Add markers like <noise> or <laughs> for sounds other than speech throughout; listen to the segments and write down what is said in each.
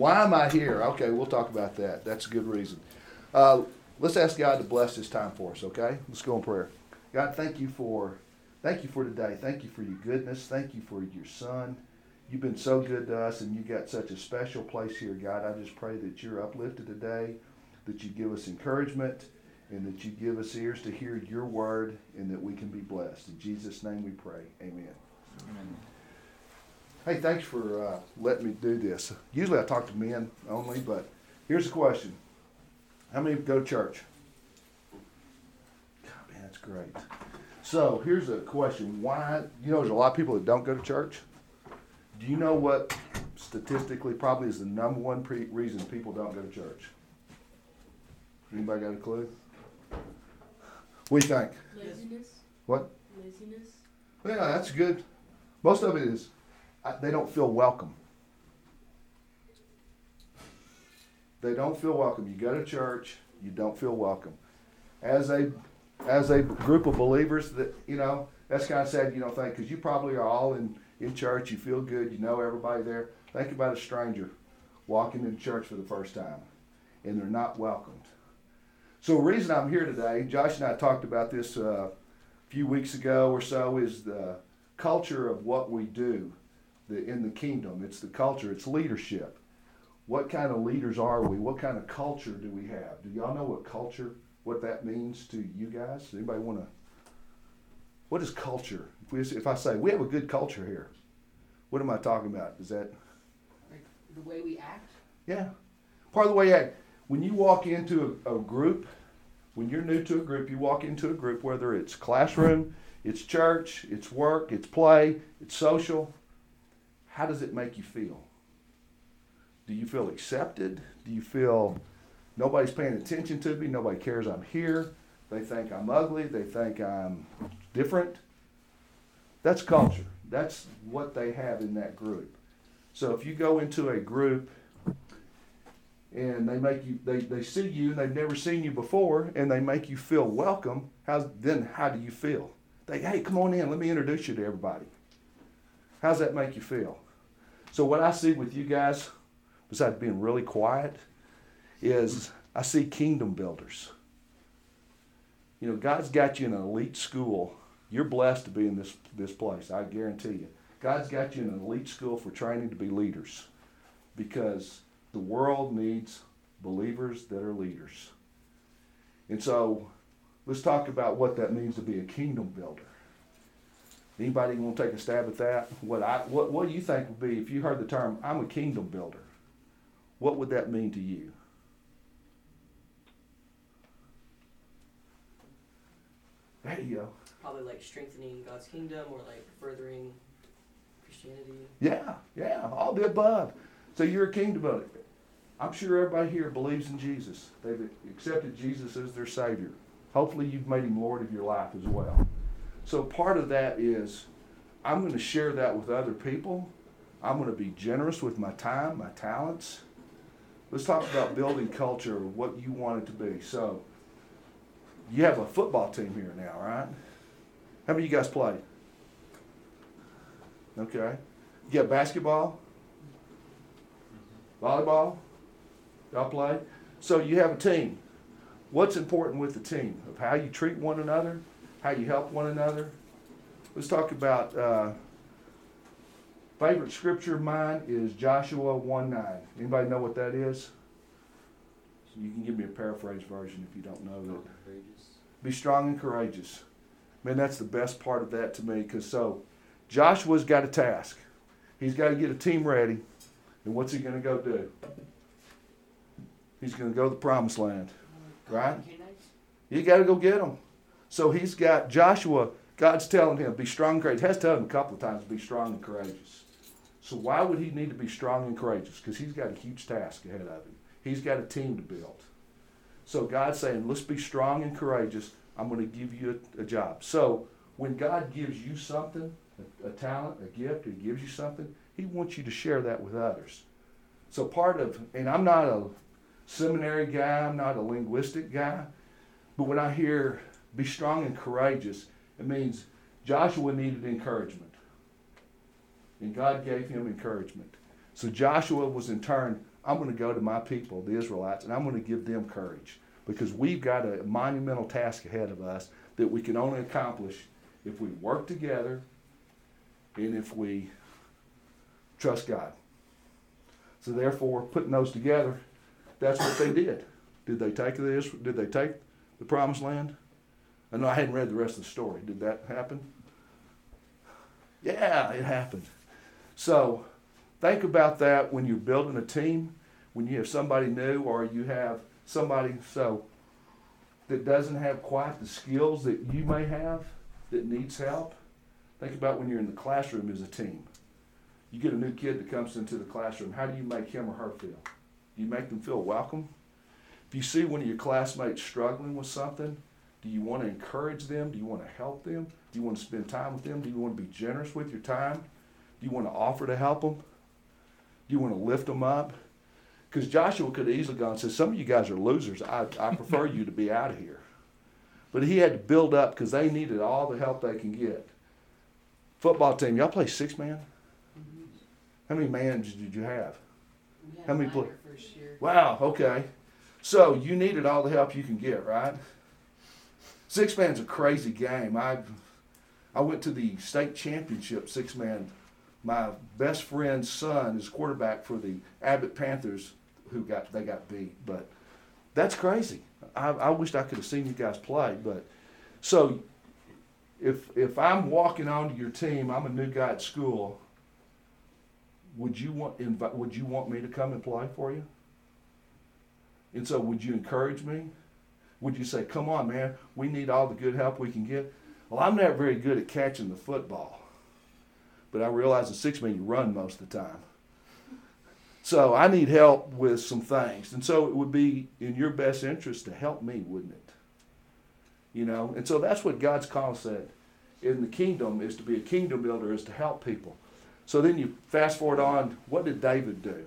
Why am I here? Okay, we'll talk about that. That's a good reason. Uh, let's ask God to bless this time for us, okay? Let's go in prayer. God, thank you for thank you for today. Thank you for your goodness. Thank you for your son. You've been so good to us and you got such a special place here, God. I just pray that you're uplifted today, that you give us encouragement, and that you give us ears to hear your word and that we can be blessed. In Jesus' name we pray. Amen. Amen. Hey, thanks for uh, letting me do this. Usually I talk to men only, but here's a question How many go to church? God, man, that's great. So here's a question Why, you know, there's a lot of people that don't go to church. Do you know what statistically probably is the number one pre- reason people don't go to church? Anybody got a clue? What do you think? Laziness. What? Laziness. Yeah, that's good. Most of it is they don't feel welcome. They don't feel welcome. You go to church, you don't feel welcome. As a as a group of believers, that you know, that's kind of sad. You don't think because you probably are all in in church. You feel good. You know everybody there. Think about a stranger walking into church for the first time, and they're not welcomed. So the reason I'm here today, Josh and I talked about this uh, a few weeks ago or so, is the culture of what we do the, in the kingdom. It's the culture, it's leadership. What kind of leaders are we? What kind of culture do we have? Do y'all know what culture, what that means to you guys? Anybody want to? What is culture? If, we, if I say we have a good culture here, what am I talking about? Is that like the way we act? Yeah, part of the way you act. When you walk into a, a group, when you're new to a group, you walk into a group, whether it's classroom, it's church, it's work, it's play, it's social how does it make you feel? Do you feel accepted? Do you feel nobody's paying attention to me? Nobody cares I'm here. They think I'm ugly. They think I'm different. That's culture. That's what they have in that group. So if you go into a group and they make you they, they see you and they've never seen you before and they make you feel welcome, how's then how do you feel? They hey, come on in, let me introduce you to everybody. How's that make you feel? So, what I see with you guys, besides being really quiet, is I see kingdom builders. You know, God's got you in an elite school. You're blessed to be in this, this place, I guarantee you. God's got you in an elite school for training to be leaders because the world needs believers that are leaders. And so, let's talk about what that means to be a kingdom builder. Anybody want to take a stab at that? What I what what do you think would be if you heard the term I'm a kingdom builder? What would that mean to you? There you go. Probably like strengthening God's kingdom or like furthering Christianity. Yeah, yeah, all the above. So you're a kingdom builder. I'm sure everybody here believes in Jesus. They've accepted Jesus as their Savior. Hopefully, you've made Him Lord of your life as well. So part of that is I'm going to share that with other people. I'm going to be generous with my time, my talents. Let's talk about building culture, what you want it to be. So you have a football team here now, right? How many of you guys play? Okay. You got basketball? Mm-hmm. Volleyball? Y'all play? So you have a team. What's important with the team? Of how you treat one another, how you help one another. Let's talk about uh, favorite scripture of mine is Joshua 1 9. Anybody know what that is? You can give me a paraphrase version if you don't know that. Be strong and courageous. Man, that's the best part of that to me because so Joshua's got a task. He's got to get a team ready. And what's he going to go do? He's going to go to the promised land. Right? You got to go get them. So he's got Joshua, God's telling him, be strong and courageous. He has to tell him a couple of times, be strong and courageous. So why would he need to be strong and courageous? Because he's got a huge task ahead of him. He's got a team to build. So God's saying, let's be strong and courageous. I'm going to give you a, a job. So when God gives you something, a, a talent, a gift, He gives you something, He wants you to share that with others. So part of, and I'm not a seminary guy, I'm not a linguistic guy, but when I hear be strong and courageous. It means Joshua needed encouragement. And God gave him encouragement. So Joshua was in turn, I'm going to go to my people, the Israelites, and I'm going to give them courage because we've got a monumental task ahead of us that we can only accomplish if we work together and if we trust God. So therefore, putting those together, that's what they did. Did they take this? Did they take the promised land? I know I hadn't read the rest of the story. Did that happen? Yeah, it happened. So think about that when you're building a team, when you have somebody new or you have somebody so that doesn't have quite the skills that you may have that needs help. Think about when you're in the classroom as a team. You get a new kid that comes into the classroom. How do you make him or her feel? Do you make them feel welcome? If you see one of your classmates struggling with something, do you want to encourage them? Do you want to help them? Do you want to spend time with them? Do you want to be generous with your time? Do you want to offer to help them? Do you want to lift them up? Because Joshua could have easily gone and said, Some of you guys are losers. I, I <laughs> prefer you to be out of here. But he had to build up because they needed all the help they can get. Football team, y'all play six man? Mm-hmm. How many mans did you have? How many mine pla- our first year. Wow, okay. So you needed all the help you can get, right? Six man's a crazy game. I I went to the state championship six man. My best friend's son is quarterback for the Abbott Panthers, who got they got beat. But that's crazy. I, I wished I could have seen you guys play. But so if if I'm walking onto your team, I'm a new guy at school. Would you want invite? Would you want me to come and play for you? And so, would you encourage me? Would you say, "Come on, man, we need all the good help we can get"? Well, I'm not very good at catching the football, but I realize the six men you run most of the time. So I need help with some things, and so it would be in your best interest to help me, wouldn't it? You know, and so that's what God's call said in the kingdom is to be a kingdom builder, is to help people. So then you fast forward on, what did David do?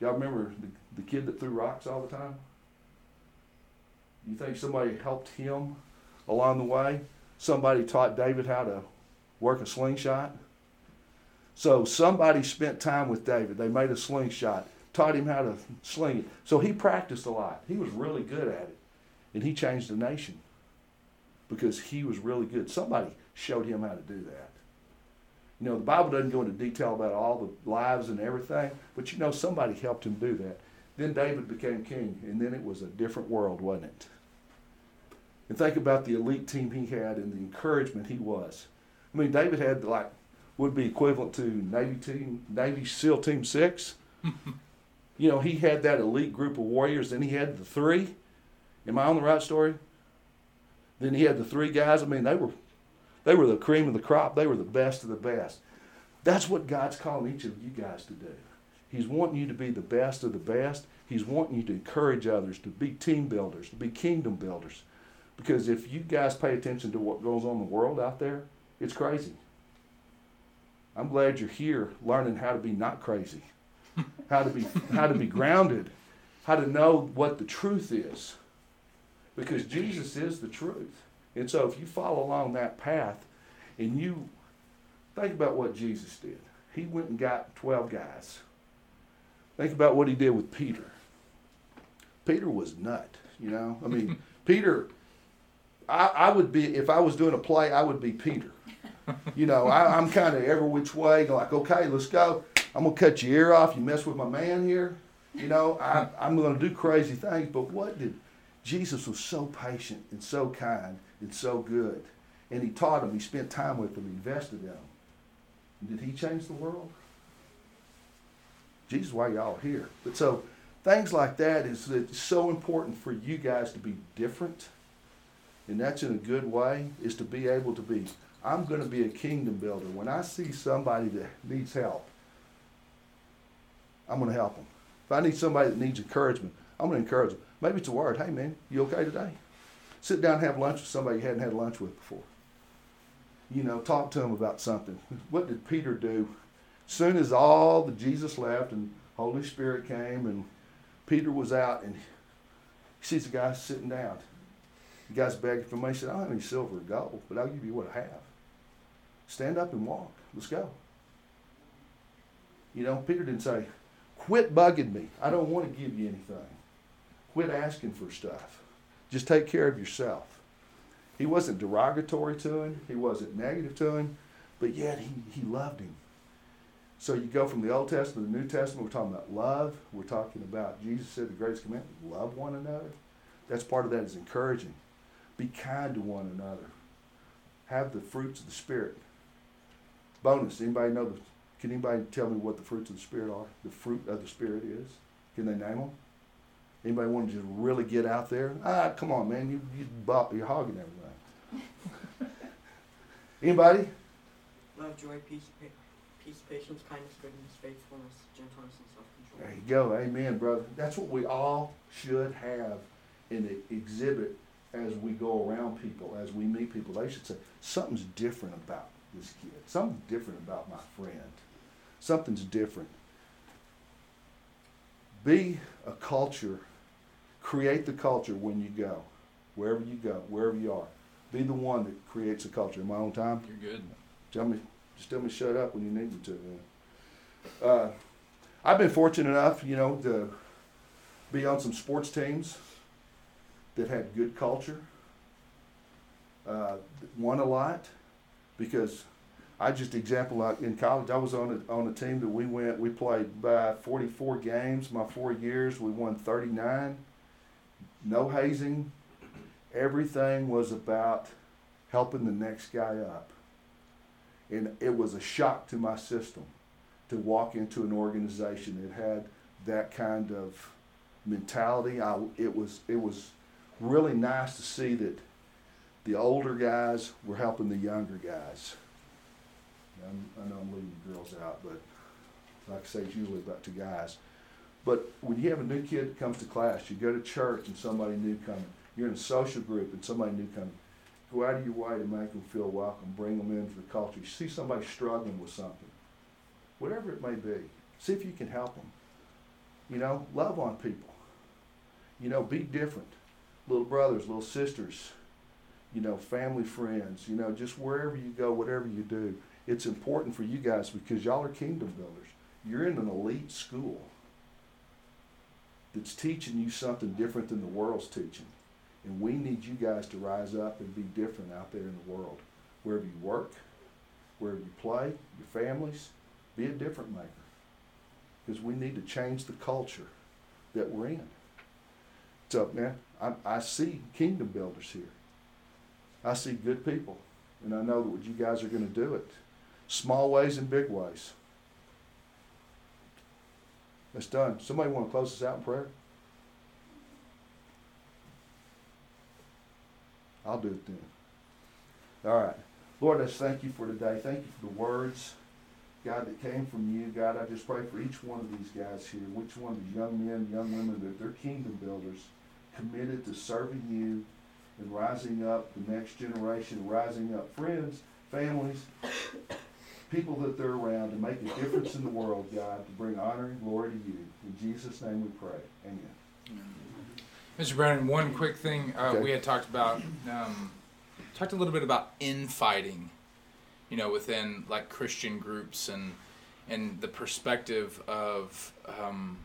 Y'all remember the, the kid that threw rocks all the time? You think somebody helped him along the way? Somebody taught David how to work a slingshot? So somebody spent time with David. They made a slingshot, taught him how to sling it. So he practiced a lot. He was really good at it. And he changed the nation because he was really good. Somebody showed him how to do that. You know, the Bible doesn't go into detail about all the lives and everything, but you know, somebody helped him do that. Then David became king, and then it was a different world, wasn't it? And think about the elite team he had and the encouragement he was. I mean, David had like would be equivalent to Navy team, Navy SEAL Team Six. <laughs> you know, he had that elite group of warriors. Then he had the three. Am I on the right story? Then he had the three guys. I mean, they were they were the cream of the crop. They were the best of the best. That's what God's calling each of you guys to do. He's wanting you to be the best of the best. He's wanting you to encourage others to be team builders, to be kingdom builders. Because if you guys pay attention to what goes on in the world out there, it's crazy. I'm glad you're here learning how to be not crazy, <laughs> how to be how to be grounded, how to know what the truth is. Because Jesus is the truth. And so if you follow along that path and you think about what Jesus did. He went and got 12 guys. Think about what he did with Peter. Peter was nut, you know? I mean, <laughs> Peter, I, I would be, if I was doing a play, I would be Peter. You know, I, I'm kind of every which way, like, okay, let's go. I'm going to cut your ear off. You mess with my man here. You know, I, I'm going to do crazy things. But what did, Jesus was so patient and so kind and so good. And he taught them, he spent time with them, he invested in them. Did he change the world? Jesus, why y'all here? But so things like that is it's so important for you guys to be different, and that's in a good way. Is to be able to be. I'm going to be a kingdom builder. When I see somebody that needs help, I'm going to help them. If I need somebody that needs encouragement, I'm going to encourage them. Maybe it's a word. Hey man, you okay today? Sit down and have lunch with somebody you hadn't had lunch with before you know, talk to them about something. What did Peter do? Soon as all the Jesus left and Holy Spirit came and Peter was out and he sees the guy sitting down. The guy's begging for money. He said, I don't have any silver or gold, but I'll give you what I have. Stand up and walk. Let's go. You know, Peter didn't say, quit bugging me. I don't want to give you anything. Quit asking for stuff. Just take care of yourself. He wasn't derogatory to him, he wasn't negative to him, but yet he, he loved him. So you go from the Old Testament to the New Testament, we're talking about love. We're talking about Jesus said the greatest commandment, love one another. That's part of that is encouraging. Be kind to one another. Have the fruits of the Spirit. Bonus, anybody know the can anybody tell me what the fruits of the Spirit are? The fruit of the Spirit is? Can they name them? Anybody want to just really get out there? Ah, come on, man, you you you're hogging everything. <laughs> Anybody? Love, joy, peace, peace, patience, kindness, goodness, faithfulness, gentleness, and self-control. There you go. Amen, brother. That's what we all should have and exhibit as we go around people, as we meet people. They should say, something's different about this kid. Something's different about my friend. Something's different. Be a culture. Create the culture when you go, wherever you go, wherever you are. Be the one that creates a culture. In my own time, you're good. Tell me, just tell me shut up when you need me to. Uh, I've been fortunate enough, you know, to be on some sports teams that had good culture. Uh, won a lot because I just example like in college I was on a, on a team that we went we played by 44 games my four years we won 39 no hazing everything was about helping the next guy up and it was a shock to my system to walk into an organization that had that kind of mentality I, it was it was really nice to see that the older guys were helping the younger guys. I'm, i know I'm leaving the girls out, but like I say, it's usually about two guys. But when you have a new kid that comes to class, you go to church and somebody new coming, you're in a social group and somebody new coming, go out of your way to make them feel welcome, bring them into the culture. You see somebody struggling with something, whatever it may be, see if you can help them. You know, love on people. You know, be different. Little brothers, little sisters, you know, family friends, you know, just wherever you go, whatever you do, it's important for you guys because y'all are kingdom builders. You're in an elite school that's teaching you something different than the world's teaching. And we need you guys to rise up and be different out there in the world. Wherever you work, wherever you play, your families, be a different maker. Because we need to change the culture that we're in. So, man, I, I see kingdom builders here. I see good people, and I know that you guys are going to do it. Small ways and big ways. It's done. Somebody want to close us out in prayer? I'll do it then. All right. Lord, I just thank you for today. Thank you for the words, God, that came from you. God, I just pray for each one of these guys here, each one of these young men, young women, that they're kingdom builders, committed to serving you and rising up the next generation, rising up friends, families, people that they're around to make a difference in the world, God, to bring honor and glory to you. In Jesus' name we pray. Amen. Mr. Brennan, one quick thing uh, okay. we had talked about, um, talked a little bit about infighting, you know, within like Christian groups and and the perspective of um,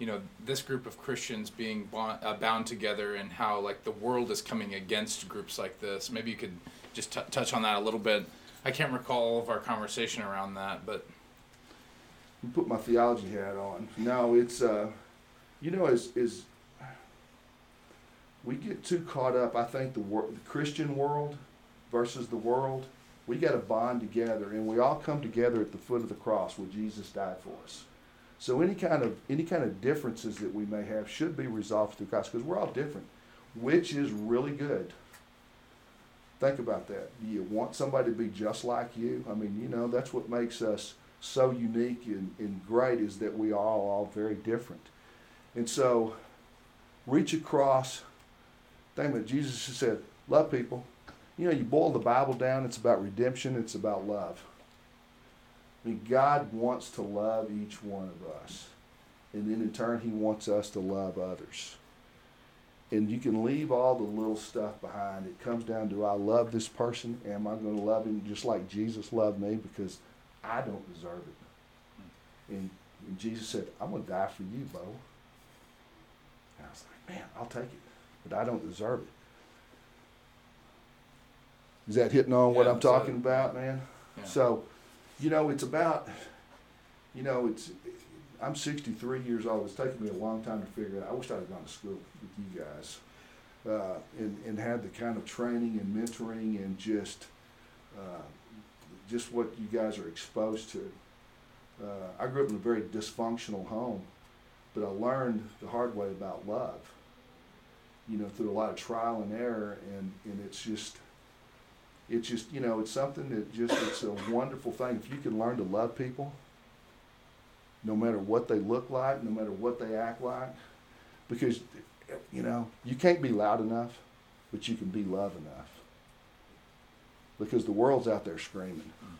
you know this group of Christians being bond, uh, bound together and how like the world is coming against groups like this. Maybe you could just t- touch on that a little bit. I can't recall all of our conversation around that, but put my theology hat on. No, it's uh, you know, is is we get too caught up. I think the, wor- the Christian world versus the world. We got to bond together, and we all come together at the foot of the cross where Jesus died for us. So any kind of any kind of differences that we may have should be resolved through Christ because we're all different, which is really good. Think about that. Do you want somebody to be just like you? I mean, you know, that's what makes us so unique and, and great is that we are all, all very different. And so reach across. Think about Jesus said, love people. You know, you boil the Bible down, it's about redemption, it's about love. I mean, God wants to love each one of us. And then in turn, He wants us to love others. And you can leave all the little stuff behind. It comes down to I love this person. Am I going to love him just like Jesus loved me? Because I don't deserve it. And, and Jesus said, I'm going to die for you, Bo. And I was like, man, I'll take it, but I don't deserve it. Is that hitting on what I'm so- talking about, man? Yeah. So, you know, it's about, you know, it's, I'm 63 years old. It's taken me a long time to figure out. I wish I'd have gone to school with you guys uh, and, and had the kind of training and mentoring and just, uh, just what you guys are exposed to. Uh, I grew up in a very dysfunctional home, but I learned the hard way about love, you know, through a lot of trial and error. And, and it's just, it's just, you know, it's something that just, it's a wonderful thing. If you can learn to love people, no matter what they look like, no matter what they act like, because, you know, you can't be loud enough, but you can be love enough. Because the world's out there screaming. Hmm.